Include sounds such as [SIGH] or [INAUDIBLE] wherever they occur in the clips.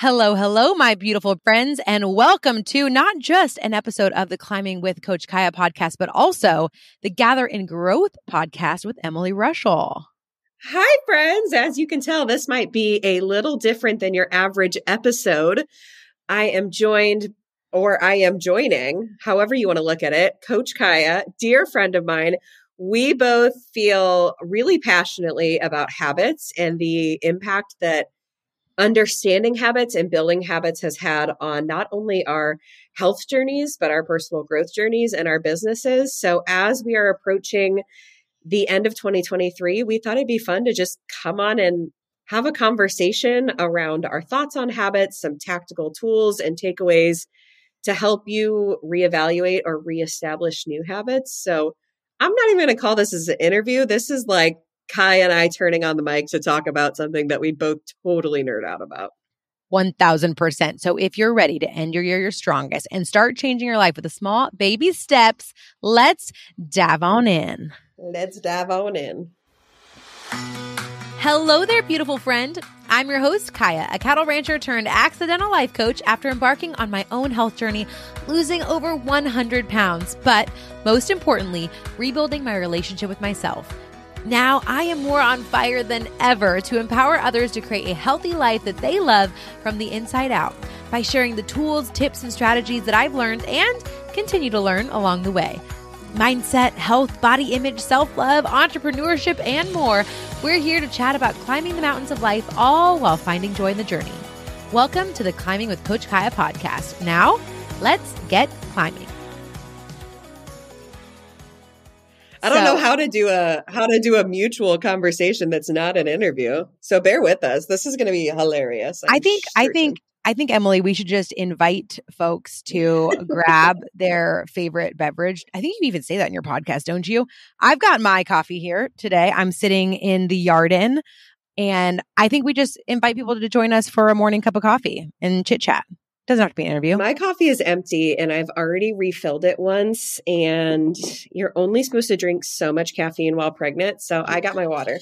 Hello, hello, my beautiful friends, and welcome to not just an episode of the Climbing with Coach Kaya podcast, but also the Gather in Growth podcast with Emily Reuschel. Hi, friends. As you can tell, this might be a little different than your average episode. I am joined, or I am joining, however you want to look at it, Coach Kaya, dear friend of mine. We both feel really passionately about habits and the impact that understanding habits and building habits has had on not only our health journeys, but our personal growth journeys and our businesses. So as we are approaching the end of 2023, we thought it'd be fun to just come on and have a conversation around our thoughts on habits, some tactical tools and takeaways to help you reevaluate or reestablish new habits. So I'm not even going to call this as an interview. This is like Kai and I turning on the mic to talk about something that we both totally nerd out about. 1000%. So if you're ready to end your year your strongest and start changing your life with the small baby steps, let's dive on in. Let's dive on in. Hello there, beautiful friend. I'm your host, Kaya, a cattle rancher turned accidental life coach after embarking on my own health journey, losing over 100 pounds, but most importantly, rebuilding my relationship with myself. Now I am more on fire than ever to empower others to create a healthy life that they love from the inside out by sharing the tools, tips, and strategies that I've learned and continue to learn along the way. Mindset, health, body image, self love, entrepreneurship, and more. We're here to chat about climbing the mountains of life, all while finding joy in the journey. Welcome to the Climbing with Coach Kaya podcast. Now, let's get climbing. I don't so, know how to do a how to do a mutual conversation that's not an interview. So bear with us. This is going to be hilarious. I'm i think I think I think Emily, we should just invite folks to grab their favorite beverage. I think you even say that in your podcast, don't you? I've got my coffee here today. I'm sitting in the Yarden, and I think we just invite people to join us for a morning cup of coffee and chit chat. Doesn't have to be an interview. My coffee is empty and I've already refilled it once. And you're only supposed to drink so much caffeine while pregnant. So I got my water.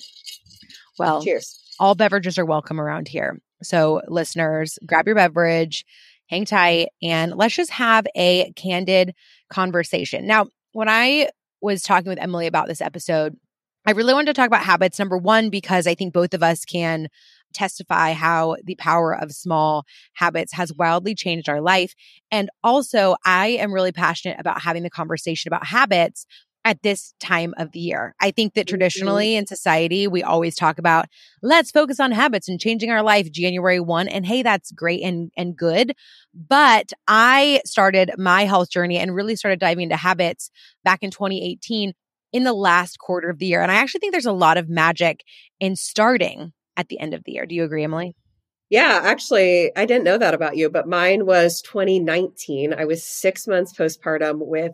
Well, cheers. All beverages are welcome around here. So, listeners, grab your beverage, hang tight, and let's just have a candid conversation. Now, when I was talking with Emily about this episode, I really wanted to talk about habits. Number one, because I think both of us can testify how the power of small habits has wildly changed our life. And also, I am really passionate about having the conversation about habits at this time of the year. I think that mm-hmm. traditionally in society, we always talk about let's focus on habits and changing our life January 1. And hey, that's great and, and good. But I started my health journey and really started diving into habits back in 2018 in the last quarter of the year. And I actually think there's a lot of magic in starting at the end of the year. Do you agree, Emily? Yeah, actually, I didn't know that about you, but mine was 2019. I was six months postpartum with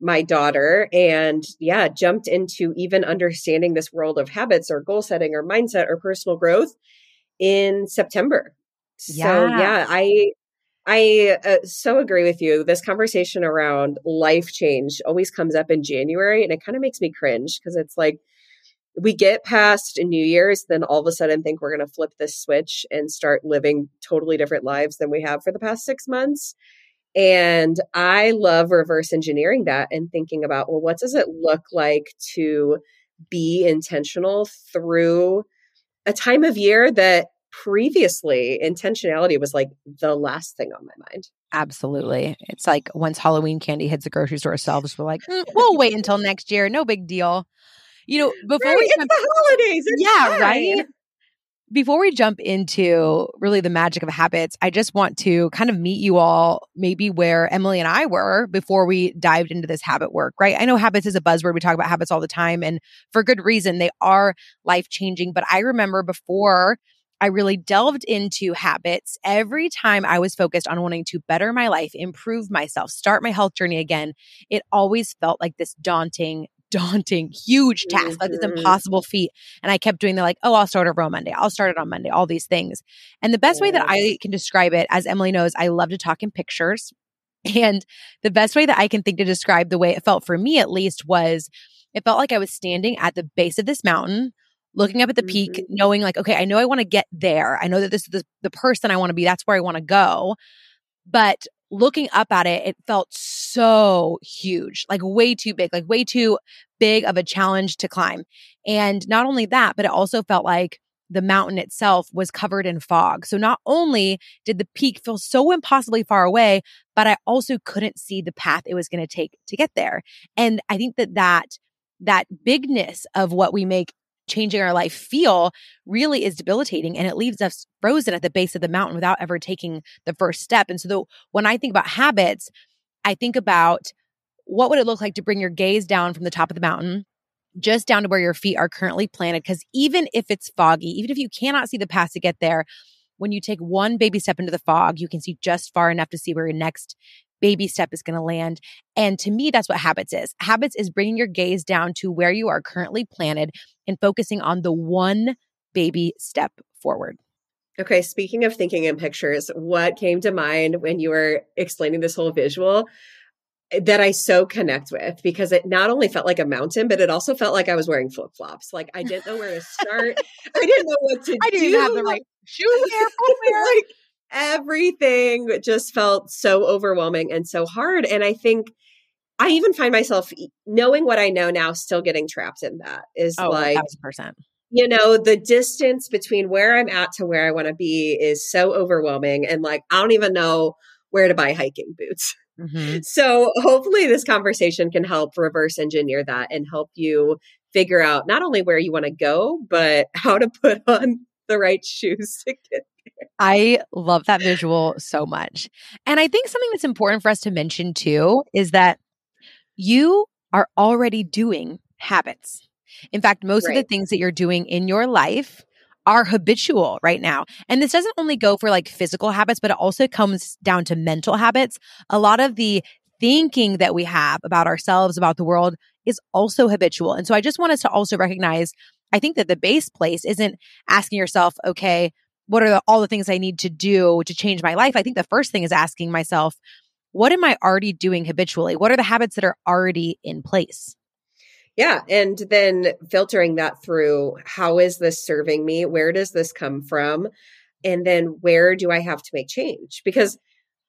my daughter and yeah, jumped into even understanding this world of habits or goal setting or mindset or personal growth in September. Yeah. So yeah, I I uh, so agree with you. This conversation around life change always comes up in January and it kind of makes me cringe because it's like we get past New Year's, then all of a sudden think we're going to flip this switch and start living totally different lives than we have for the past six months. And I love reverse engineering that and thinking about, well, what does it look like to be intentional through a time of year that previously intentionality was like the last thing on my mind. Absolutely. It's like once Halloween candy hits the grocery store shelves, [LAUGHS] we're like, mm, we'll wait until next year. No big deal. You know, before right, we it's the holidays. It's yeah, fine. right. Before we jump into really the magic of habits, I just want to kind of meet you all maybe where Emily and I were before we dived into this habit work, right? I know habits is a buzzword. We talk about habits all the time and for good reason. They are life changing. But I remember before I really delved into habits every time I was focused on wanting to better my life, improve myself, start my health journey again. It always felt like this daunting daunting, huge task, mm-hmm. like this mm-hmm. impossible feat. And I kept doing the like, oh, I'll start over on Monday. I'll start it on Monday, all these things. And the best way that I can describe it, as Emily knows, I love to talk in pictures. [LAUGHS] And the best way that I can think to describe the way it felt for me, at least, was it felt like I was standing at the base of this mountain looking up at the peak, Mhm. knowing like, okay, I know I want to get there. I know that this is the, the person I want to be. That's where I want to go. But looking up at it, it felt so huge, like way too big, like way too big of a challenge to climb. And not only that, but it also felt like the mountain itself was covered in fog. So not only did the peak feel so impossibly far away, but I also couldn't see the path it was going to take to get there. And I think that that that bigness of what we make changing our life feel really is debilitating and it leaves us frozen at the base of the mountain without ever taking the first step. And so the, when I think about habits, I think about what would it look like to bring your gaze down from the top of the mountain just down to where your feet are currently planted because even if it's foggy, even if you cannot see the path to get there, when you take one baby step into the fog, you can see just far enough to see where your next baby step is going to land. And to me, that's what habits is. Habits is bringing your gaze down to where you are currently planted and focusing on the one baby step forward. Okay, speaking of thinking in pictures, what came to mind when you were explaining this whole visual eh, that I so connect with because it not only felt like a mountain, but it also felt like I was wearing flip flops. Like I didn't know where to start. [LAUGHS] I didn't know what to I do. didn't even have the right shoe wear, footwear. [LAUGHS] like everything just felt so overwhelming and so hard. And I think I even find myself knowing what I know now, still getting trapped in that. Is oh, like thousand percent. you know, the distance between where I'm at to where I want to be is so overwhelming. And like, I don't even know where to buy hiking boots. Mm-hmm. [LAUGHS] So hopefully this conversation can help reverse engineer that and help you figure out not only where you want to go, but [LAUGHS] how to put on the right shoes to get I love that visual so much. And I think something that's important for us to mention too is that you are already doing habits. In fact, most of the things that you're doing in your life are habitual right now. And this doesn't only go for like physical habits, but it also comes down to mental habits. A lot of the thinking that we have about ourselves, about the world is also habitual. And so I just want us to also recognize I think that the base place isn't asking yourself, okay, what are the, all the things I need to do to change my life? I think the first thing is asking myself, what am I already doing habitually? What are the habits that are already in place? Yeah. And then filtering that through how is this serving me? Where does this come from? And then where do I have to make change? Because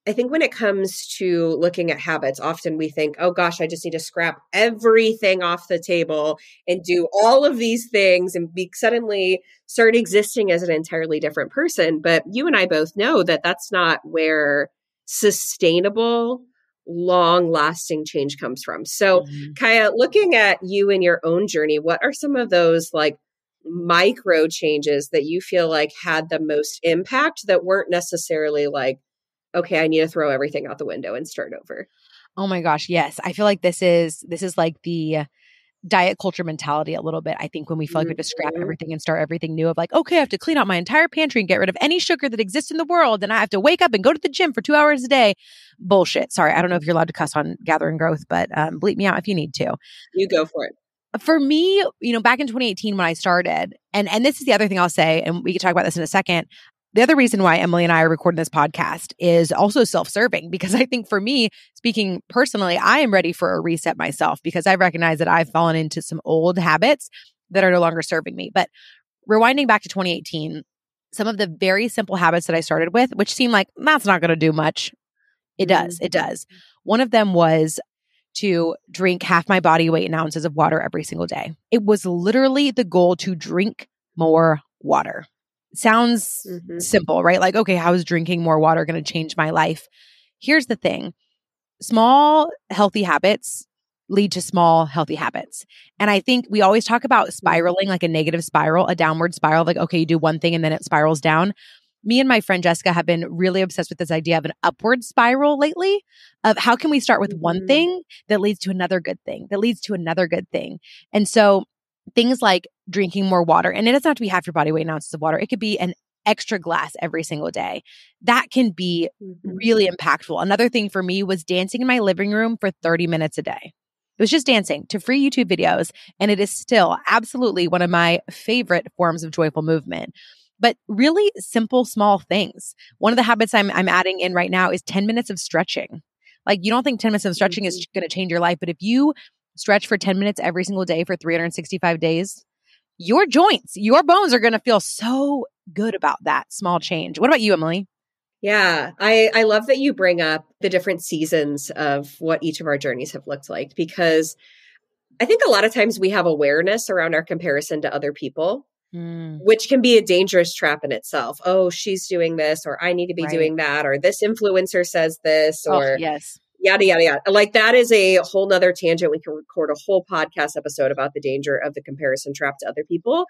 I think when it comes to looking at habits, often we think, oh gosh, I just need to scrap everything off the table and do all of these things and be suddenly start existing as an entirely different person. But you and I both know that that's not where sustainable, long lasting change comes from. So, mm-hmm. Kaya, looking at you and your own journey, what are some of those like micro changes that you feel like had the most impact that weren't necessarily like, okay, I need to throw everything out the window and start over? Oh my gosh, yes. I feel like this is this is like the diet culture mentality a little bit. I think when we feel like we have to scrap Mhm. everything and start everything new of like, okay, I have to clean out my entire pantry and get rid of any sugar that exists in the world. And I have to wake up and go to the gym for two hours a day. Bullshit. Sorry. I don't know if you're allowed to cuss on gathering growth, but um, bleep me out if you need to. You go for it. for me, you know, back in 2018 when I started, and and this is the other thing I'll say, and we can talk about this in a second. The other reason why Emily and I are recording this podcast is also self-serving because I think for me, speaking personally, I am ready for a reset myself because I recognize that I've fallen into some old habits that are no longer serving me. But rewinding back to 2018, some of the very simple habits that I started with, which seem like that's not going to do much, it does. It mm-hmm. does. One of them was to drink half my body weight in ounces of water every single day. It was literally the goal to drink more water. Sounds Mhm. simple, right? Like, okay, how is drinking more water going to change my life? Here's the thing small, healthy habits lead to small, healthy habits. And I think we always talk about spiraling like a negative spiral, a downward spiral. Like, okay, you do one thing and then it spirals down. Me and my friend Jessica have been really obsessed with this idea of an upward spiral lately of how can we start with one Mhm. thing that leads to another good thing, that leads to another good thing. And so things like drinking more water, and it doesn't have to be half your body weight in ounces of water. It could be an extra glass every single day. That can be Mhm. really impactful. Another thing for me was dancing in my living room for 30 minutes a day. It was just dancing to free YouTube videos. And it is still absolutely one of my favorite forms of joyful movement. But really simple, small things. One of the habits I'm, I'm adding in right now is 10 minutes of stretching. Like, you don't think 10 minutes of stretching is going to change your life, but if you stretch for 10 minutes every single day for 365 days, your joints, your bones are going to feel so good about that small change. What about you, Emily? Yeah, I, I love that you bring up the different seasons of what each of our journeys have looked like because I think a lot of times we have awareness around our comparison to other people, mm. which can be a dangerous trap in itself. Oh, she's doing this, or I need to be right. doing that, or this influencer says this, oh, or oh, yes. Yada, yada, yada. Like that is a whole nother tangent. We can record a whole podcast episode about the danger of the comparison trap to other people.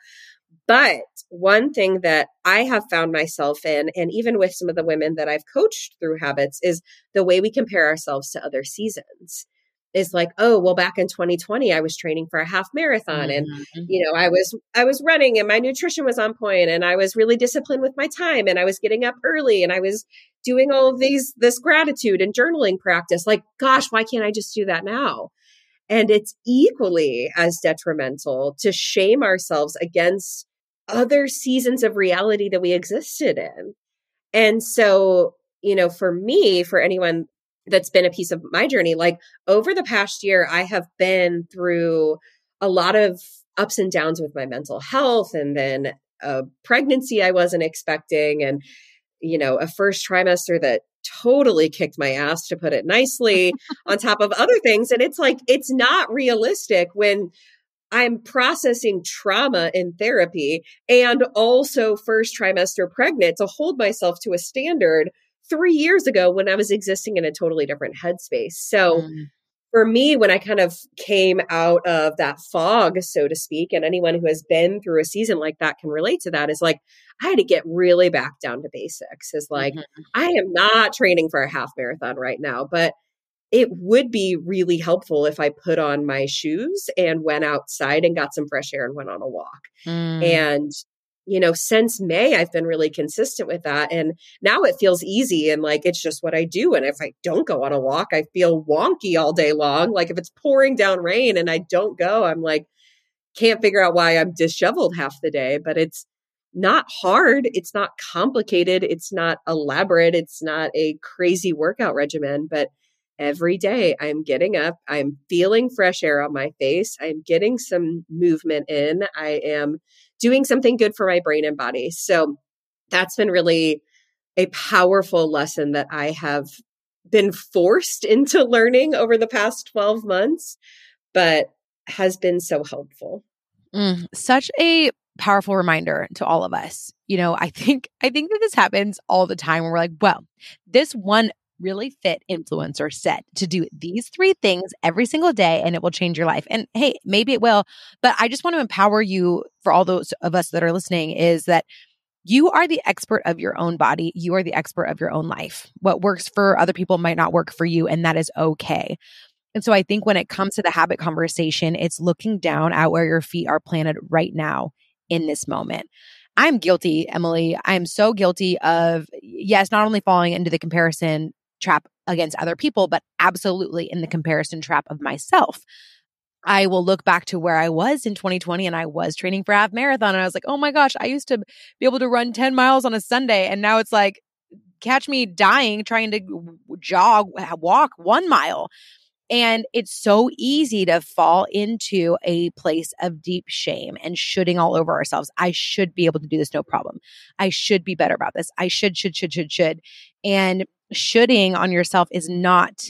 But one thing that I have found myself in, and even with some of the women that I've coached through habits, is the way we compare ourselves to other seasons. Is like, oh, well, back in 2020, I was training for a half marathon, and mm-hmm. you know, I was I was running, and my nutrition was on point, and I was really disciplined with my time, and I was getting up early, and I was doing all of these this gratitude and journaling practice. Like, gosh, why can't I just do that now? And it's equally as detrimental to shame ourselves against other seasons of reality that we existed in. And so, you know, for me, for anyone that's been a piece of my journey, like over the past year, I have been through a lot of ups and downs with my mental health and then a pregnancy I wasn't expecting and, you know, a first trimester that totally kicked my ass to put it nicely [LAUGHS] on top of other things. And it's like it's not realistic when I'm processing trauma in therapy and also first trimester pregnant to hold myself to a standard three years ago when I was existing in a totally different headspace. So mm. for me, when I kind of came out of that fog, so to speak, and anyone who has been through a season like that can relate to that, is like, I had to get really back down to basics. Is like, mm-hmm. I am not training for a half marathon right now, but it would be really helpful if I put on my shoes and went outside and got some fresh air and went on a walk. Mm. And, you know, since May, I've been really consistent with that. And now it feels easy and like it's just what I do. And if I don't go on a walk, I feel wonky all day long. Like if it's pouring down rain and I don't go, I'm like, can't figure out why I'm disheveled half the day. But it's, not hard. It's not complicated. It's not elaborate. It's not a crazy workout regimen, but every day I'm getting up, I'm feeling fresh air on my face, I'm getting some movement in, I am doing something good for my brain and body. So that's been really a powerful lesson that I have been forced [LAUGHS] into learning over the past 12 months, but has been so helpful. Mm, such a powerful reminder to all of us. You know, I think I think that this happens all the time where we're like, well, this one really fit influencer said to do these three things every single day and it will change your life. And hey, maybe it will, but I just want to empower you for all those of us that are listening is that you are the expert of your own body. You are the expert of your own life. What works for other people might not work for you, and that is okay. And so I think when it comes to the habit conversation, it's looking down at where your feet are planted right now in this moment. I'm guilty, Emily. I'm so guilty of, yes, not only falling into the comparison trap against other people, but absolutely in the comparison trap of myself. I will look back to where I was in 2020 and I was training for half marathon and I was like, "Oh my gosh, I used to be able to run 10 miles on a Sunday and now it's like catch me dying trying to jog walk 1 mile." And it's so easy to fall into a place of deep shame and shooting all over ourselves. I should be able to do this no problem. I should be better about this. I should, should, should, should, should. And shoulding on yourself is not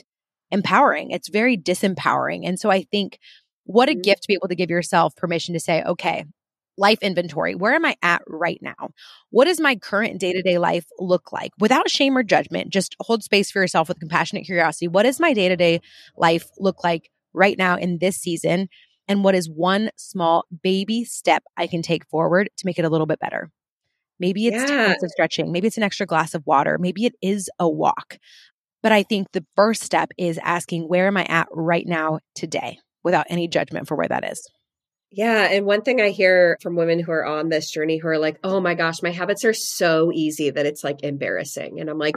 empowering. It's very disempowering. And so I think what a mm-hmm. gift to be able to give yourself permission to say, okay, life inventory. Where am I at right now? What does my current day to day life look like without shame or judgment? Just hold space for yourself with compassionate curiosity. What does my day to day life look like right now in this season? And what is one small baby step I can take forward to make it a little bit better? Maybe it's yeah. 10 minutes of stretching. Maybe it's an extra glass of water. Maybe it is a walk. But I think the first step is asking, where am I at right now today without any judgment for where that is? Yeah. And one thing I hear from women who are on this journey who are like, oh my gosh, my habits are so easy that it's like embarrassing. And I'm like,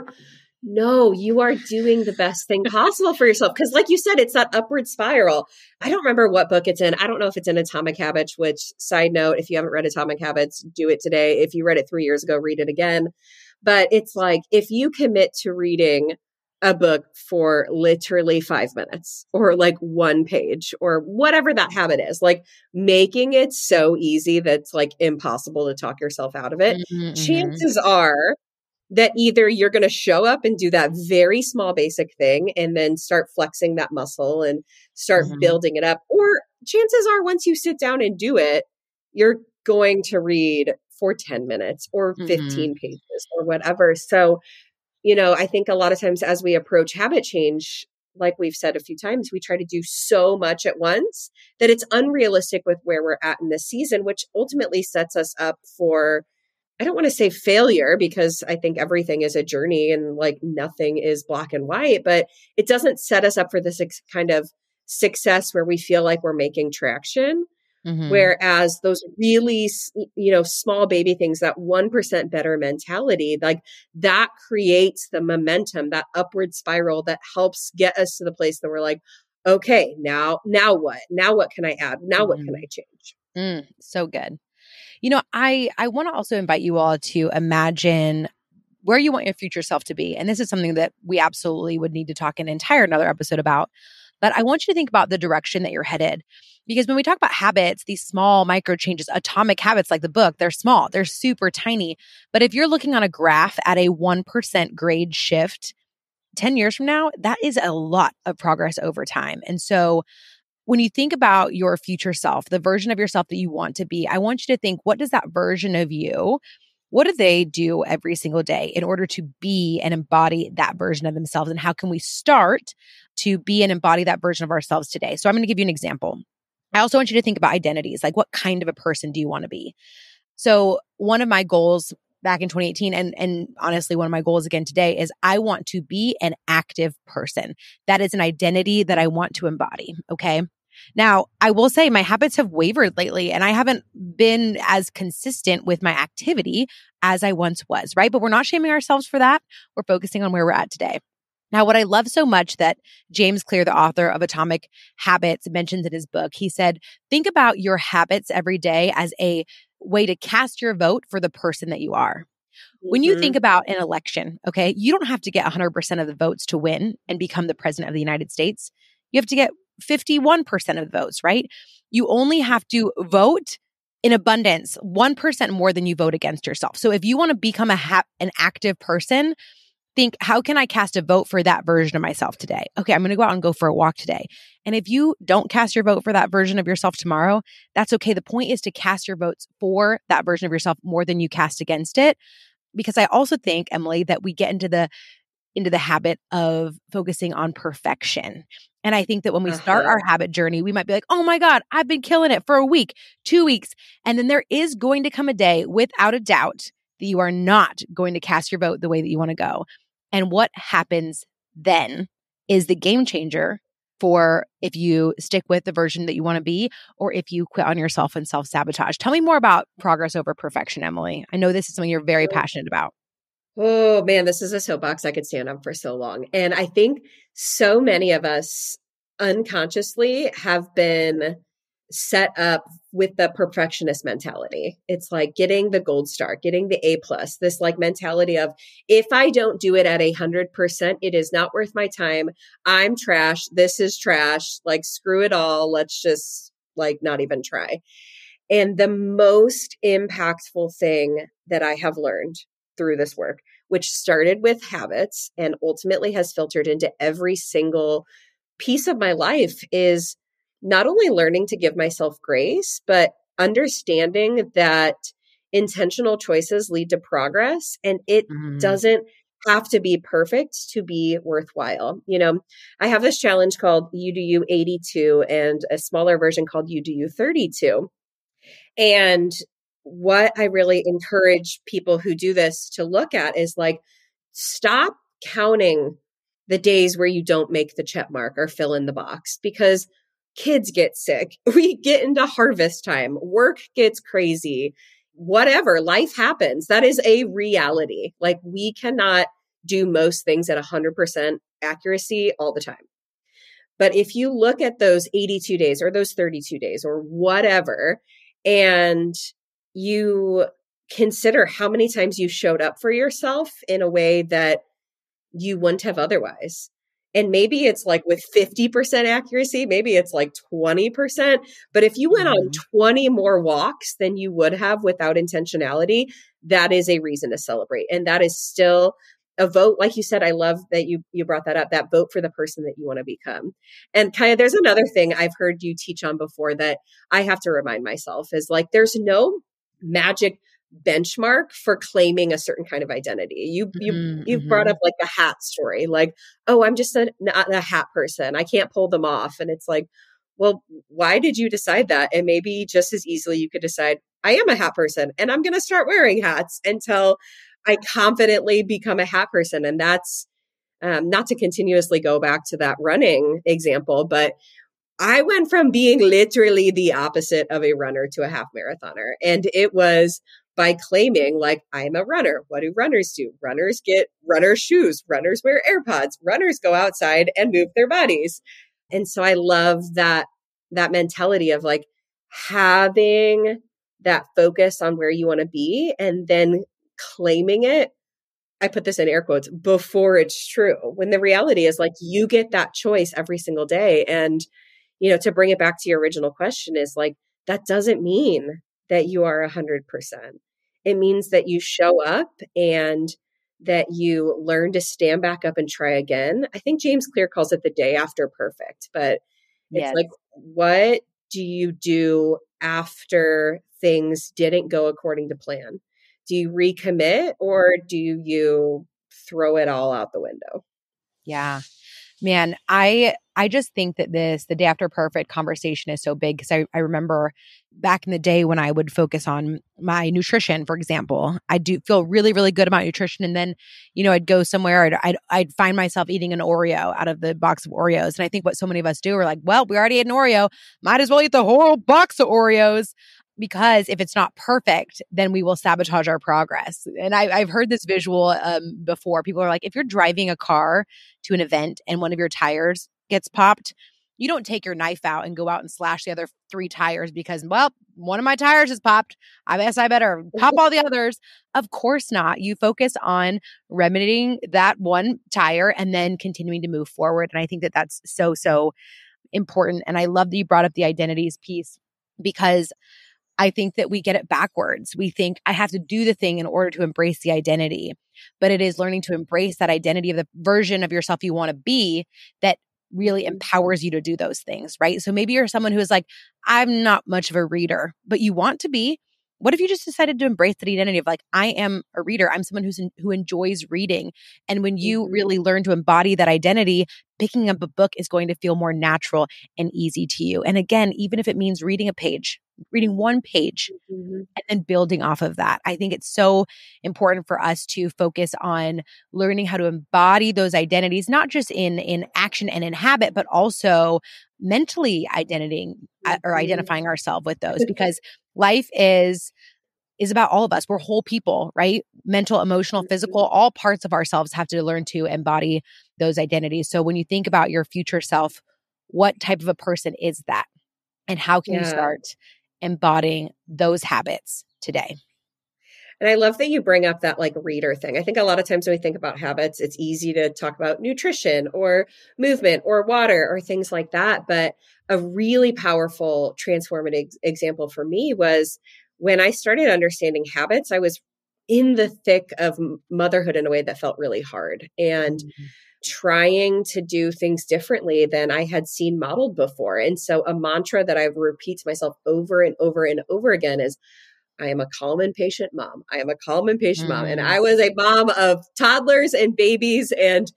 no, you are doing the best thing possible for yourself. Cause like you said, it's that upward spiral. I don't remember what book it's in. I don't know if it's in Atomic Habits, which side note, if you haven't read Atomic Habits, do it today. If you read it three years ago, read it again. But it's like, if you commit to reading a book for literally five minutes or like one page or whatever that habit is. Like making it so easy that's like impossible to talk yourself out of it. Mm-hmm. Chances are that either you're going to show up and do that very small basic thing and then start flexing that muscle and start mm-hmm. building it up, or chances are once you sit down and do it, you're going to read for 10 minutes or 15 mm-hmm. pages or whatever. So, you know, I think a lot of times as we approach habit change, like we've said a few times, we try to do so much at once that it's unrealistic with where we're at in this season, which ultimately sets us up for, I don't want to say failure because I think everything is a journey and like nothing is black and white, but it doesn't set us up for this kind of success where we feel like we're making traction. Mm-hmm. Whereas those really, you know, small baby things, that 1% better mentality, like that creates the momentum, that upward spiral that helps get us to the place that we're like, okay, now, now what? Now what can I add? Now mm-hmm. what can mm-hmm. I change? Mm, so good. You know, I I want to also invite you all to imagine where you want your future self to be. And this is something that we absolutely would need to talk an entire another episode about. But I want you to think about the direction that you're headed. Because when we talk about habits, these small micro changes, atomic habits like the book, they're small, they're super tiny. But if you're looking on a graph at a 1% grade shift 10 years from now, that is a lot of progress over time. And so when you think about your future self, the version of yourself that you want to be, I want you to think what does that version of you what do they do every single day in order to be and embody that version of themselves? And how can we start to be and embody that version of ourselves today? So I'm going to give you an example. I also want you to think about identities. Like, what kind of a person do you want to be? So, one of my goals back in 2018 and and honestly one of my goals again today is I want to be an active person. That is an identity that I want to embody, okay? Now, I will say my habits have wavered lately and I haven't been as consistent with my activity as I once was, right? But we're not shaming ourselves for that. We're focusing on where we're at today. Now, what I love so much that James Clear, the author of Atomic Habits, mentions in his book, he said, think about your habits every day as a way to cast your vote for the person that you are. When you mm-hmm. think about an election, okay, you don't have to get 100% of the votes to win and become the president of the United States. You have to get 51% of the votes, right? You only have to vote in abundance, 1% more than you vote against yourself. So if you want to become a ha- an active person, think how can I cast a vote for that version of myself today? Okay, I'm going to go out and go for a walk today. And if you don't cast your vote for that version of yourself tomorrow, that's okay. The point is to cast your votes for that version of yourself more than you cast against it because I also think Emily that we get into the into the habit of focusing on perfection. And I think that when we uh-huh. start our habit journey, we might be like, oh my God, I've been killing it for a week, two weeks. And then there is going to come a day, without a doubt, that you are not going to cast your vote the way that you want to go. And what happens then is the game changer for if you stick with the version that you want to be or if you quit on yourself and self sabotage. Tell me more about progress over perfection, Emily. I know this is something you're very passionate about. Oh man, this is a soapbox I could stand on for so long. And I think so many of us unconsciously have been set up with the perfectionist mentality. It's like getting the gold star, getting the A plus, this like mentality of if I don't do it at a hundred percent, it is not worth my time. I'm trash. This is trash. Like screw it all. Let's just like not even try. And the most impactful thing that I have learned through this work, which started with habits and ultimately has filtered into every single piece of my life, is not only learning to give myself grace, but understanding that intentional choices lead to progress and it mm-hmm. doesn't have to be perfect to be worthwhile. You know, I have this challenge called You Do You 82 and a smaller version called You Do You 32. And what I really encourage people who do this to look at is like, stop counting the days where you don't make the check mark or fill in the box because kids get sick. [LAUGHS] We get into harvest time, work gets crazy, whatever, life happens. That is a reality. Like, we cannot do most things at 100% accuracy all the time. But if you look at those 82 days or those 32 days or whatever, and you consider how many times you showed up for yourself in a way that you wouldn't have otherwise. And maybe it's like with 50% accuracy, maybe it's like 20%. But if you went on mm-hmm. 20 more walks than you would have without intentionality, that is a reason to celebrate. And that is still a vote like you said i love that you you brought that up that vote for the person that you want to become and kind of there's another thing i've heard you teach on before that i have to remind myself is like there's no magic benchmark for claiming a certain kind of identity. You you mm-hmm. you've brought mm-hmm. up like the hat story, like oh I'm just a, not a hat person. I can't pull them off, and it's like, well, why did you decide that? And maybe just as easily you could decide I am a hat person, and I'm going to start wearing hats until I confidently become a hat person, and that's um, not to continuously go back to that running example, but I went from being literally the opposite of a runner to a half marathoner. And it was by claiming like I'm a runner. What do runners do? Runners get runner shoes, runners wear AirPods, runners go outside and move their bodies. And so I love that that mentality of like having that focus on where you want to be and then claiming it. I put this in air quotes before it's true. When the reality is like you get that choice every single day and you know to bring it back to your original question is like that doesn't mean that you are 100%. It means that you show up and that you learn to stand back up and try again. I think James Clear calls it the day after perfect, but yes. it's like, what do you do after things didn't go according to plan? Do you recommit or do you throw it all out the window? Yeah. Man, I I just think that this the day after perfect conversation is so big because I, I remember back in the day when I would focus on my nutrition, for example, I do feel really, really good about nutrition. And then, you know, I'd go somewhere, I'd, I'd, I'd find myself eating an Oreo out of the box of Oreos. And I think what so many of us do we're like, well, we already ate an Oreo. Might as well eat the whole box of Oreos because if it's not perfect, then we will sabotage our progress. And I, have heard this visual um, before. People are like, if you're driving a car to an event and one of your tires gets popped, you don't take your knife out and go out and slash the other three tires because, well, one of my tires has popped. I guess I better pop all the others. Of course not. You focus on remedying that one tire and then continuing to move forward. And I think that that's so, so important. And I love that you brought up the identities piece because I think that we get it backwards. We think I have to do the thing in order to embrace the identity, but it is learning to embrace that identity of the version of yourself you want to be that really empowers you to do those things, right? So maybe you're someone who is like, I'm not much of a reader, but you want to be. What if you just decided to embrace the identity of like, I am a reader. I'm someone who's in, who enjoys reading. And when you mm-hmm. really learn to embody that identity, picking up a book is going to feel more natural and easy to you. And again, even if it means reading a page, reading one page mm-hmm. and then building off of that. I think it's so important for us to focus on learning how to embody those identities, not just in in action and in habit, but also mentally identifying uh, or mm-hmm. identifying ourselves with those [LAUGHS] because life is is about all of us. We're whole people, right? Mental, emotional, mm-hmm. physical, all parts of ourselves have to learn to embody those identities. So when you think about your future self, what type of a person is that? And how can yeah. you start embodying those habits today. And I love that you bring up that like reader thing. I think a lot of times when we think about habits, it's easy to talk about nutrition or movement or water or things like that. But a really powerful transformative example for me was when I started understanding habits, I was in the thick of motherhood in a way that felt really hard. And mm-hmm trying to do things differently than I had seen modeled before. And so a mantra that I repeat to myself over and over and over again is I am a calm and patient mom. I am a calm and patient mm. mom. And mm. I was a mom of toddlers and babies and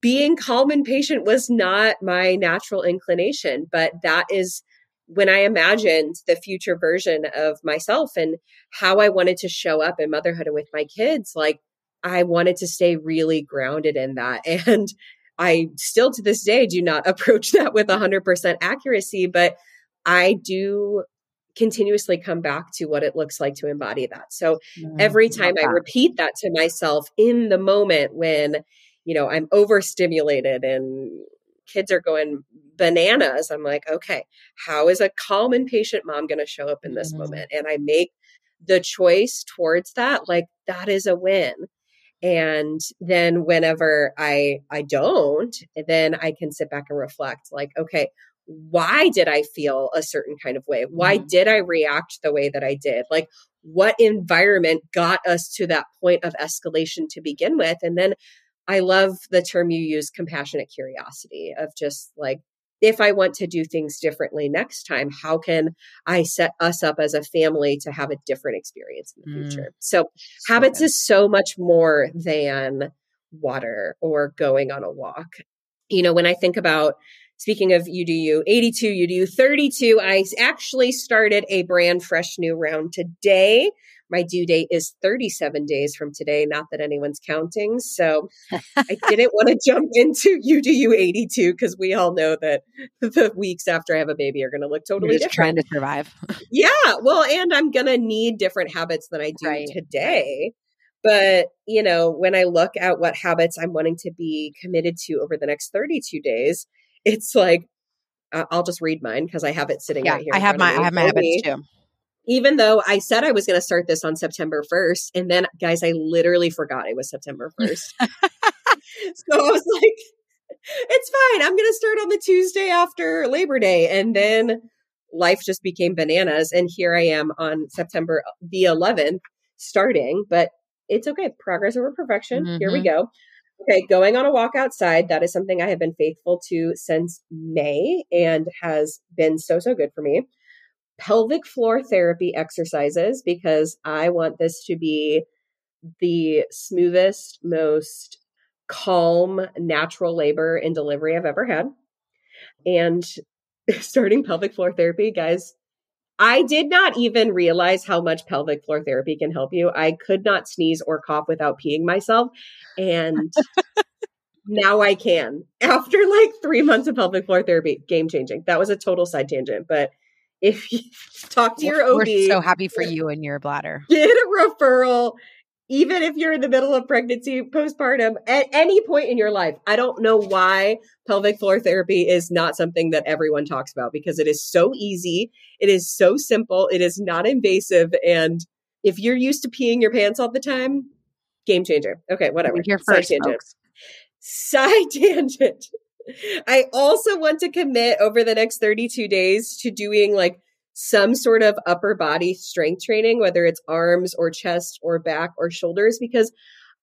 being calm and patient was not my natural inclination, but that is when I imagined the future version of myself and how I wanted to show up in motherhood and with my kids, like I wanted to stay really grounded in that. [LAUGHS] And I still to this day do not [LAUGHS] approach that with 100% accuracy, but I do continuously come back to what it looks like to embody that. So mm, every time I repeat that to myself in the moment when, you know, I'm overstimulated and kids are going bananas, I'm like, okay, how is a calm and patient mom going to show up in this mm. moment? And I make the choice towards that, like that is a win. And then whenever I I don't, then I can sit back and reflect like, okay, why did I feel a certain kind of way? Why mm-hmm. did I react the way that I did? Like what environment got us to that point of escalation to begin with? And then I love the term you use, compassionate curiosity, of just like, if I want to do things differently next time, how can I set us up as a family to have a different experience in the mm. future? So, so habits good. is so much more than water or going on a walk. You know, when I think about speaking of you do you 82 you do 32 i actually started a brand fresh new round today my due date is 37 days from today not that anyone's counting so [LAUGHS] i didn't want to jump into you do you 82 because we all know that [LAUGHS] the weeks after i have a baby are going to look totally different trying to survive [LAUGHS] yeah well and i'm going to need different habits than i do right. today but, you know, when I look at what habits I'm wanting to be committed to over the next 32 days, it's like I'll just read mine because I have it sitting yeah, right here. I have my I have my habits too. Even though I said I was going to start this on September 1st, and then guys, I literally forgot it was September [LAUGHS] 1st. so I was like, it's fine. I'm going to start on the Tuesday after Labor Day. And then life just became bananas. And here I am on September the 11th starting, but it's okay. Progress over perfection. Mm-hmm. Here we mm-hmm. go. Okay, going on a walk outside, that is something I have been faithful to since May and has been so, so good for me. Pelvic floor therapy exercises, because I want this to be the smoothest, most calm, natural labor and delivery I've ever had. And [LAUGHS] starting pelvic floor therapy, guys, I did not even realize how much pelvic floor therapy can help you. I could not sneeze or cough without peeing myself. And now I can. [LAUGHS] After like three months of pelvic floor therapy, game changing. That was a total side tangent. But if you [LAUGHS] talk to your OB, we're so happy for you and your bladder. Get a referral even if you're in the middle of pregnancy, postpartum, at any point in your life. I don't know why pelvic floor therapy is not something that everyone talks about because it is so easy. It is so simple. It is not invasive. And if you're used to peeing your pants all the time, game changer. Okay, whatever. Here first, Side tangent. Folks. Side [LAUGHS] tangent. I also want to commit over the next 32 days to doing like some sort of upper body strength training, whether it's arms or chest or back or shoulders, because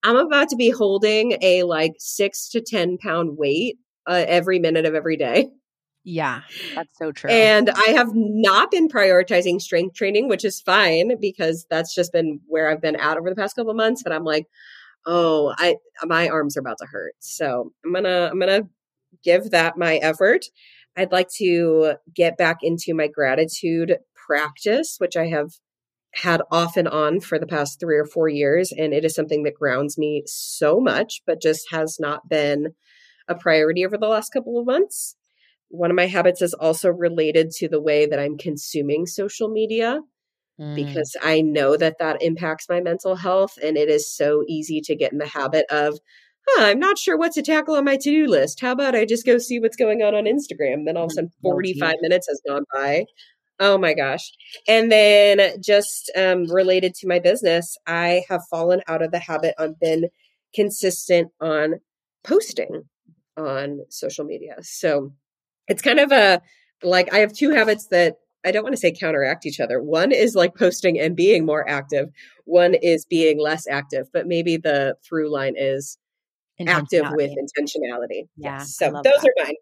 I'm about to be holding a like six to 10 pound weight uh, every minute of every day. Yeah, that's so true. And I have not been prioritizing strength training, which is fine because that's just been where I've been at over the past couple months. But I'm like, oh, I my arms are about to hurt. So I'm gonna I'm gonna give that my effort. I'd like to get back into my gratitude practice, which I have had off and on for the past three or four years. And it is something that grounds me so much, but just has not been a priority over the last couple of months. One of my habits is also related to the way that I'm consuming social media mm. because I know that that impacts my mental health. And it is so easy to get in the habit of, huh, I'm not sure what to tackle on my to do list. How about I just go see what's going on on Instagram? Then all of a sudden, 45 minutes has gone by. Oh my gosh. And then just um, related to my business, I have fallen out of the habit of been consistent on posting on social media. So it's kind of a like I have two habits that I don't want to say counteract each other. One is like posting and being more active. One is being less active, but maybe the through line is active with intentionality. Yeah. Yes. So those that. are mine.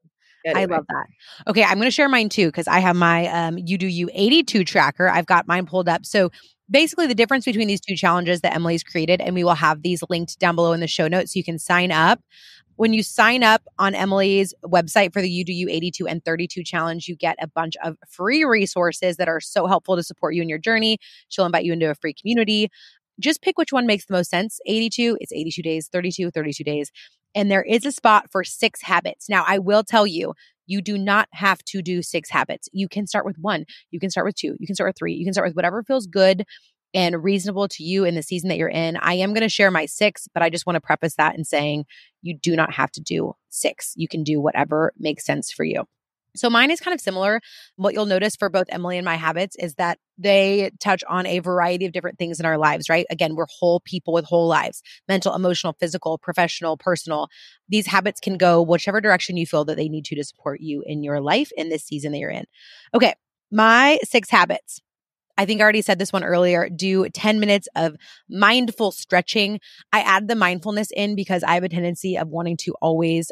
Anyway. I love that. Okay, I'm going to share mine too because I have my um, You Do You 82 tracker. I've got mine pulled up. So basically, the difference between these two challenges that Emily's created, and we will have these linked down below in the show notes so you can sign up. When you sign up on Emily's website for the You Do You 82 and 32 challenge, you get a bunch of free resources that are so helpful to support you in your journey. She'll invite you into a free community just pick which one makes the most sense. 82, it's 82 days, 32, 32 days. And there is a spot for six habits. Now, I will tell you, you do not have to do six habits. You can start with one, you can start with two, you can start with three, you can start with whatever feels good and reasonable to you in the season that you're in. I am going to share my six, but I just want to preface that in saying you do not have to do six. You can do whatever makes sense for you. So mine is kind of similar. What you'll notice for both Emily and my habits is that they touch on a variety of different things in our lives, right? Again, we're whole people with whole lives mental, emotional, physical, professional, personal. These habits can go whichever direction you feel that they need to to support you in your life in this season that you're in. Okay, my six habits. I think I already said this one earlier. Do 10 minutes of mindful stretching. I add the mindfulness in because I have a tendency of wanting to always,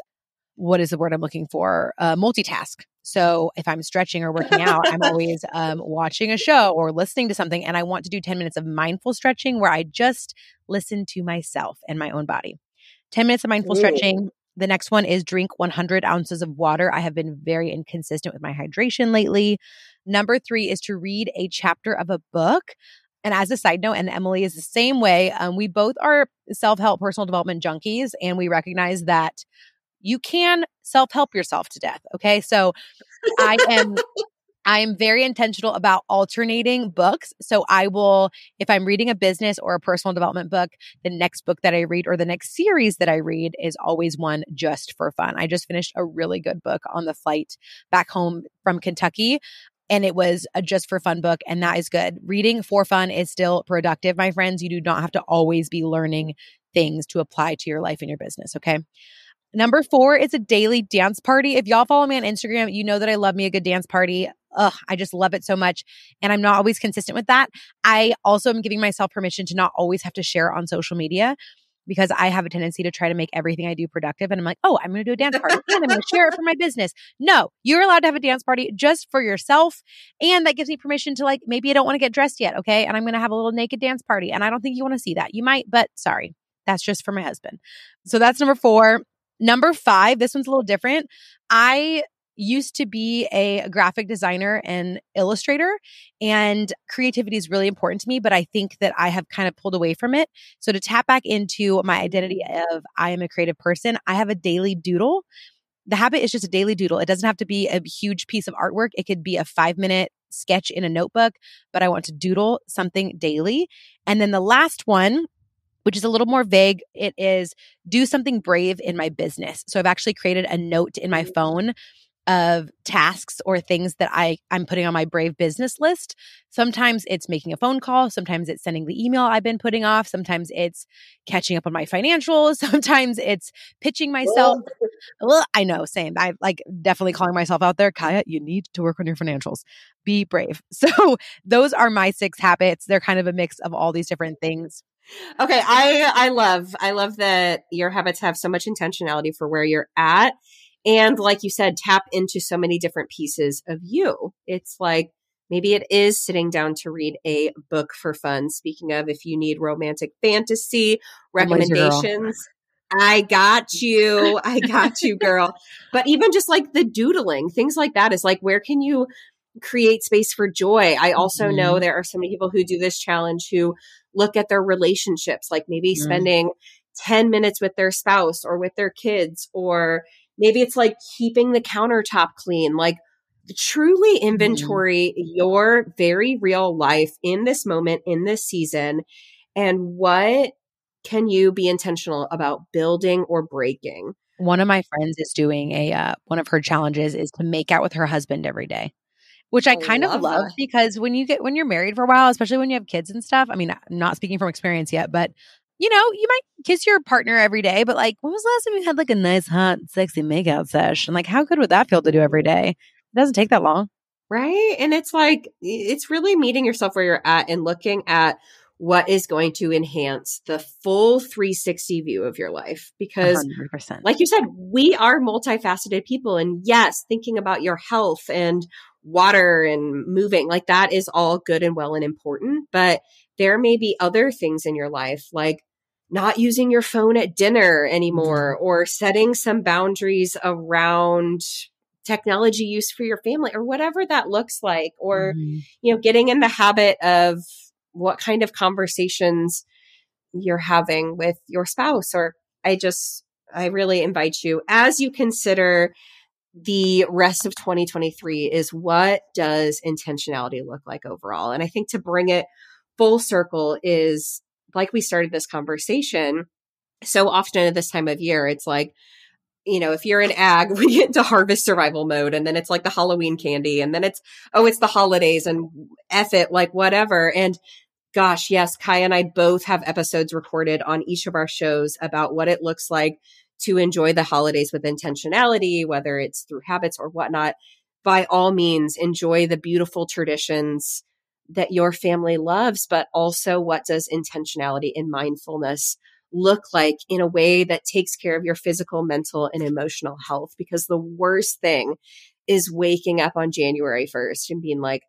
what is the word I'm looking for? Uh, multitask. So if I'm stretching or working out, I'm [LAUGHS] always um, watching a show or listening to something. And I want to do 10 minutes of mindful stretching where I just listen to myself and my own body. 10 minutes of mindful Ooh. stretching. The next one is drink 100 ounces of water. I have been very inconsistent with my hydration lately. Number three is to read a chapter of a book. And as a side note, and Emily is the same way, um, we both are self help personal development junkies, and we recognize that you can self help yourself to death. Okay. So I am [LAUGHS] I am very intentional about alternating books. So I will, if I'm reading a business or a personal development book, the next book that I read or the next series that I read is always one just for fun. I just finished a really good book on the flight back home from Kentucky. And it was a just for fun book, and that is good. Reading for fun is still productive, my friends. You do not have to always be learning things to apply to your life and your business. Okay. Number four is a daily dance party. If y'all follow me on Instagram, you know that I love me a good dance party. Ugh, I just love it so much. And I'm not always consistent with that. I also am giving myself permission to not always have to share on social media because I have a tendency to try to make everything I do productive. And I'm like, oh, I'm going to do a dance party and I'm going to share it for my business. No, you're allowed to have a dance party just for yourself. And that gives me permission to like, maybe I don't want to get dressed yet. Okay. And I'm going to have a little naked dance party. And I don't think you want to see that. You might, but sorry. That's just for my husband. So that's number four. Number five, this one's a little different. I used to be a graphic designer and illustrator and creativity is really important to me but i think that i have kind of pulled away from it. So to tap back into my identity mm. of i am a creative person i have a daily doodle. The habit is just a daily doodle. It doesn't have to be a huge piece of artwork. It could be a 5 minute sketch in a notebook but i want to doodle something daily. And then the last one which is a little more vague. It is do something brave in my business. So I've actually created a note in my mm. phone of tasks or things that I I'm putting on my brave business list. Sometimes it's making a phone call, sometimes it's sending the email I've been putting off, sometimes it's catching up on my financials, [LAUGHS] sometimes it's pitching myself. [LAUGHS] well, I know, same. I like definitely calling myself out there, Kaya, you need to work on your financials. Be brave. [LAUGHS] So, those are my six habits. They're kind of a mix of all these different things. Okay, I I love I love that your habits have so much intentionality for where you're at and like you said, tap into so many different pieces of you. It's like maybe it is sitting down to read a book for fun. Speaking of, if you need romantic fantasy recommendations, I got you. I got you, girl. But even just like the doodling, things like that is like, where can you create space for joy? I also mm-hmm. know there are so many people who do this challenge who look at their relationships, like maybe mm-hmm. spending 10 minutes with their spouse or with their kids or Maybe it's like keeping the countertop clean, like truly mm-hmm. inventory mm. your very real life in this moment, in this season, and what can you be intentional about building or breaking? One of my friends is doing a uh, one of her challenges is to make out with her husband every day, which I, I kind love of love that. because when you get when you're married for a while, especially when you have kids and stuff. I mean, I'm not speaking from experience yet, but you know, you might kiss your partner every day, but like, when was the last time you had like a nice, hot, sexy makeout session? Like, how good would that feel to do every day? It doesn't take that long. Right. And it's like, it's really meeting yourself where you're at and looking at what is going to enhance the full 360 view of your life. Because, 100%. like you said, we are multifaceted people. And yes, thinking about your health and water and moving, like that is all good and well and important. But there may be other things in your life, like not using your phone at dinner anymore mm-hmm. or setting some boundaries around technology use for your family or whatever that looks like or mm-hmm. you know getting in the habit of what kind of conversations you're having with your spouse or i just i really invite you as you consider the rest of 2023 is what does intentionality look like overall and i think to bring it full circle is like we started this conversation so often at this time of year, it's like, you know, if you're in ag, [LAUGHS] we get into harvest survival mode and then it's like the Halloween candy and then it's, oh, it's the holidays and F it, like whatever. And gosh, yes, Kai and I both have episodes recorded on each of our shows about what it looks like to enjoy the holidays with intentionality, whether it's through habits or whatnot. By all means, enjoy the beautiful traditions that your family loves, but also what does intentionality and mindfulness look like in a way that takes care of your physical, mental, and emotional health? Because the worst thing is waking up on January 1st and being like,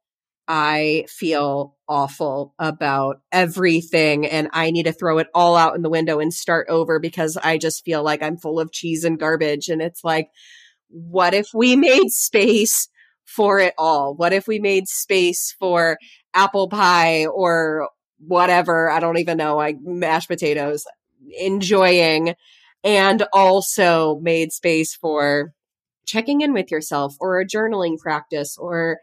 I feel awful about everything and I need to throw it all out in the window and start over because I just feel like I'm full of cheese and garbage. And it's like, what if we [LAUGHS] made space for it all? What if we made space for apple pie or whatever? I don't even know, like mashed potatoes, enjoying and also made space for checking in with yourself or a journaling practice or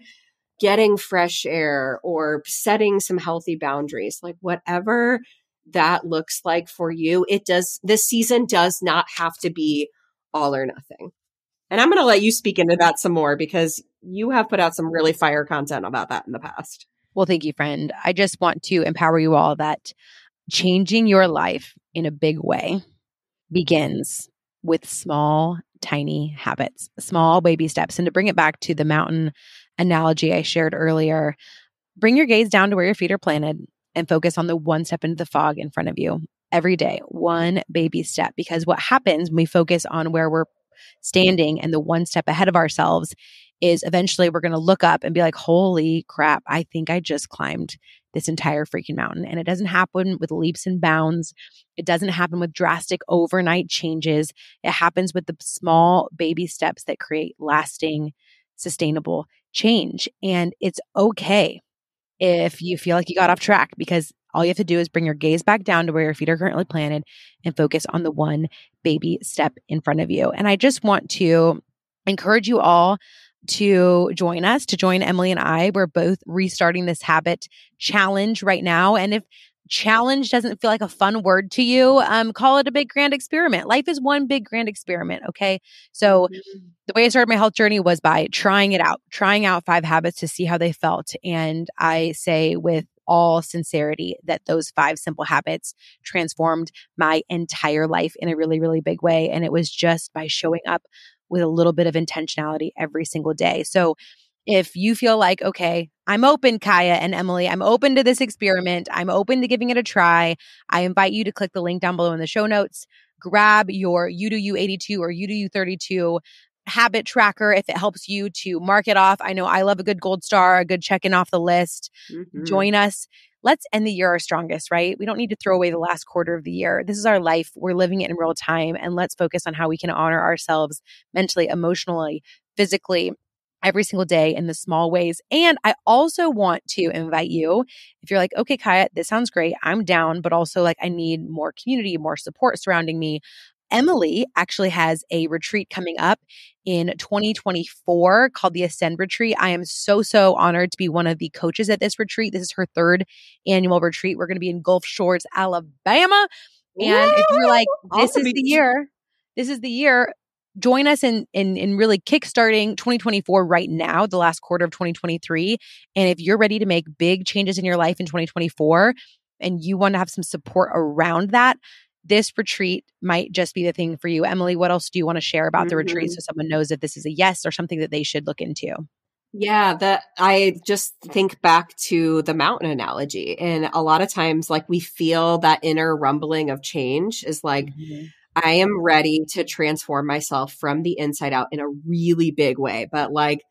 getting fresh air or setting some healthy boundaries, like whatever that looks like for you, it does, this season does not have to be all or nothing. And I'm going to let you speak into that some more because you have put out some really fire content about that in the past. Well, thank you, friend. I just want to empower you all that changing your life in a big way begins with small, tiny habits, small baby steps. And to bring it back to the mountain analogy I shared earlier, bring your gaze down to where your feet are planted and focus on the one step into the fog in front of you every day, one baby step. Because what happens when we focus on where we're standing and the one step ahead of ourselves is eventually we're going to look up and be like, holy crap, I think I just climbed this entire freaking mountain. And it doesn't happen with leaps and bounds. It doesn't happen with drastic overnight changes. It happens with the small baby steps that create lasting, sustainable change. And it's okay if you feel like you got off track because all you have to do is bring your gaze back down to where your feet are currently planted and focus on the one baby step in front of you. And I just want to encourage you all to join us, to join Emily and I. We're both restarting this habit challenge right now. And if challenge doesn't feel like a fun word to you, um, call it a big grand experiment. Life is one big grand experiment. Okay. So mm-hmm. the way I started my health journey was by trying it out, trying out five habits to see how they felt. And I say with all sincerity that those five simple habits transformed my entire life in a really, really big way. And it was just by showing up with a little bit of intentionality every single day. So if you feel like, okay, I'm open, Kaya and Emily, I'm open to this experiment, I'm open to giving it a try, I invite you to click the link down below in the show notes, grab your You 82 or You 32 habit tracker if it helps you to mark it off. I know I love a good gold star, a good checking off the list. Mm-hmm. Join us. Let's end the year our strongest, right? We don't need to throw away the last quarter of the year. This is our life. We're living it in real time. And let's focus on how we can honor ourselves mentally, emotionally, physically, every single day in the small ways. And I also want to invite you, if you're like, okay, Kaya, this sounds great. I'm down, but also like I need more community, more support surrounding me. Emily actually has a retreat coming up in 2024 called the Ascend Retreat. I am so, so honored to be one of the coaches at this retreat. This is her third annual retreat. We're going to be in Gulf Shores, Alabama. And Woo! if you're like, this awesome. is the year, this is the year, join us in, in in really kickstarting 2024 right now, the last quarter of 2023. And if you're ready to make big changes in your life in 2024 and you want to have some support around that, this retreat might just be the thing for you. Emily, what else do you want to share about mm-hmm. the retreat mm-hmm. so someone knows if this is a yes or something that they should look into? Yeah, that I just think back to the mountain analogy. And a lot of times, like we feel that inner rumbling of change is like, mm-hmm. I am ready to transform myself from the inside out in a really big way. But like,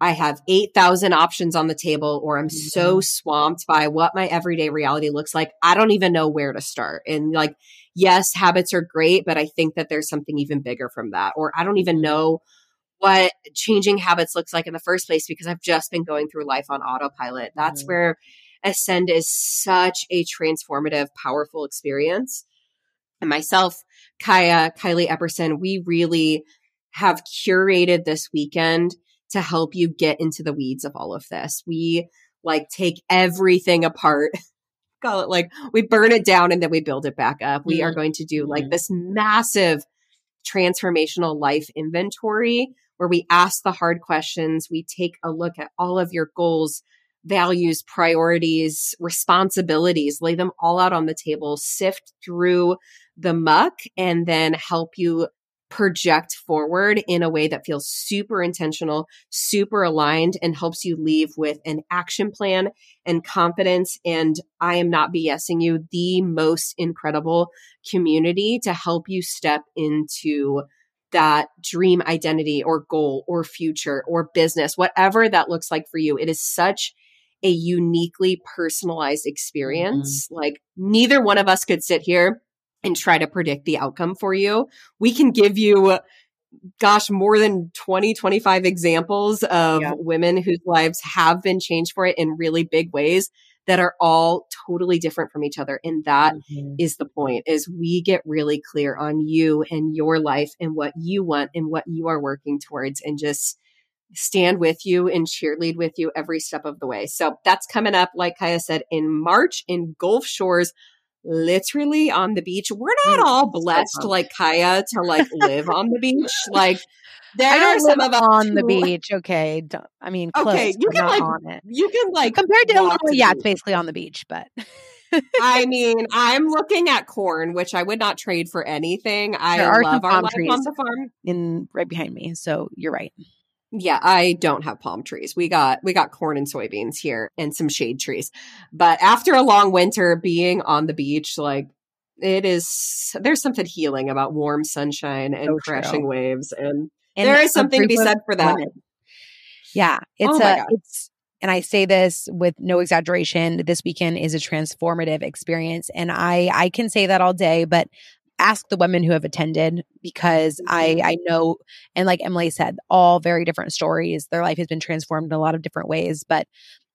I have 8,000 options on the table, or I'm mm-hmm. so swamped by what my everyday reality looks like. I don't even know where to start. And like, yes, habits are great, but I think that there's something even bigger from that. Or I don't even mm-hmm. know what changing habits looks like in the first place because I've just been going through life on autopilot. That's mm-hmm. where Ascend is such a transformative, powerful experience. And myself, Kaya, Kylie Epperson, we really have curated this weekend to help you get into the weeds of all of this. We like take everything apart. [LAUGHS] Call it like we burn it down and then we build it back up. We mm-hmm. are going to do like mm-hmm. this massive transformational life inventory where we ask the hard questions. We take a look at all of your goals, values, priorities, responsibilities, lay them all out on the table, sift through the muck, and then help you project forward in a way that feels super intentional, super aligned, and helps you leave with an action plan and confidence. And I am not BSing you, the most incredible community to help you step into that dream identity or goal or future or business, whatever that looks like for you. It is such a uniquely personalized experience. Mm-hmm. Like neither one of us could sit here and try to predict the outcome for you. We can give you gosh, more than 20, 25 examples of yeah. women whose lives have been changed for it in really big ways that are all totally different from each other. And that mm-hmm. is the point is we get really clear on you and your life and what you want and what you are working towards and just stand with you and cheerlead with you every step of the way. So that's coming up, like Kaya said, in March in Gulf Shores literally on the beach. We're not mm, all blessed like Kaya to like live on the beach. Like there I are some of us on the beach. Okay, Don't, I mean, close, okay, you can like on it. you can like compared to Illinois, yeah, it's basically on the beach, but. [LAUGHS] I mean, I'm looking at corn, which I would not trade for anything. I love our life on the farm. In right behind me, so you're right. Yeah, I don't have palm trees. We got we got corn and soybeans here and some shade trees. But after a long winter being on the beach, like it is there's something healing about warm sunshine and so crashing true. waves and, and there is something to be said for that. Women. Yeah, it's oh a it's and I say this with no exaggeration, this weekend is a transformative experience and I I can say that all day, but ask the women who have attended because I mm-hmm. I know and like Emily said, all very different stories. Their life has been transformed in a lot of different ways, but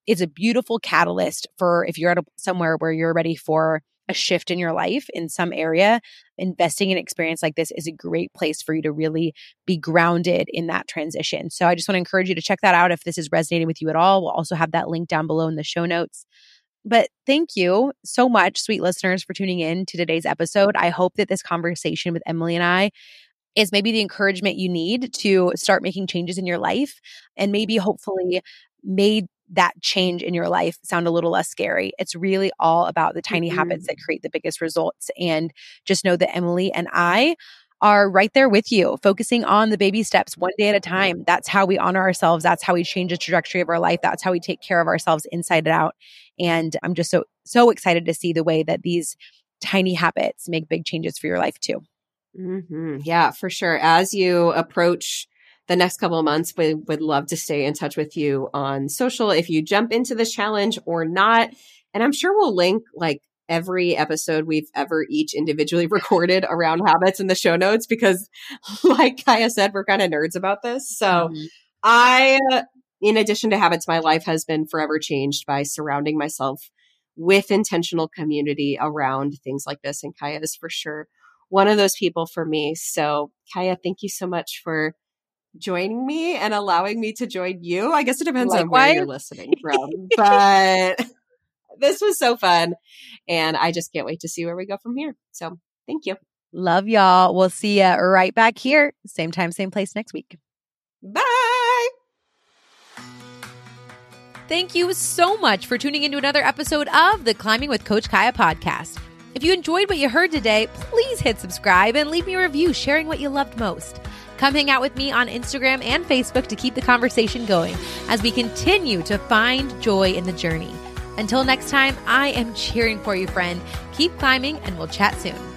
it's a beautiful catalyst for if you're at a, somewhere where you're ready for a shift in your life in some area, investing in experience like this is a great place for you to really be grounded in that transition. So I just want to encourage you to check that out if this is resonating with you at all. We'll also have that link down below in the show notes. But thank you so much, sweet listeners, for tuning in to today's episode. I hope that this conversation with Emily and I is maybe the encouragement you need to start making changes in your life and maybe hopefully made that change in your life sound a little less scary. It's really all about the tiny mm-hmm. habits that create the biggest results. And just know that Emily and I are right there with you, focusing on the baby steps one day at a time. That's how we honor ourselves. That's how we change the trajectory of our life. That's how we take care of ourselves inside and out. And I'm just so, so excited to see the way that these tiny habits make big changes for your life too. Mm-hmm. Yeah, for sure. As you approach the next couple of months, we would love to stay in touch with you on social if you jump into this challenge or not. And I'm sure we'll link like every episode we've ever each individually [LAUGHS] recorded around habits in the show notes because [LAUGHS] like Kaya said, we're kind of nerds about this. So mm-hmm. I, in addition to habits, my life has been forever changed by surrounding myself with intentional community around things like this. And Kaya is for sure one of those people for me. So Kaya, thank you so much for joining me and allowing me to join you. I guess it depends Likewise. on where you're listening [LAUGHS] from, but [LAUGHS] this was so fun. And I just can't wait to see where we go from here. So thank you. Love y'all. We'll see you right back here, same time, same place next week. Bye. Thank you so much for tuning into another episode of the Climbing with Coach Kaya podcast. If you enjoyed what you heard today, please hit subscribe and leave me a review sharing what you loved most. Come hang out with me on Instagram and Facebook to keep the conversation going as we continue to find joy in the journey. Until next time, I am cheering for you, friend. Keep climbing, and we'll chat soon.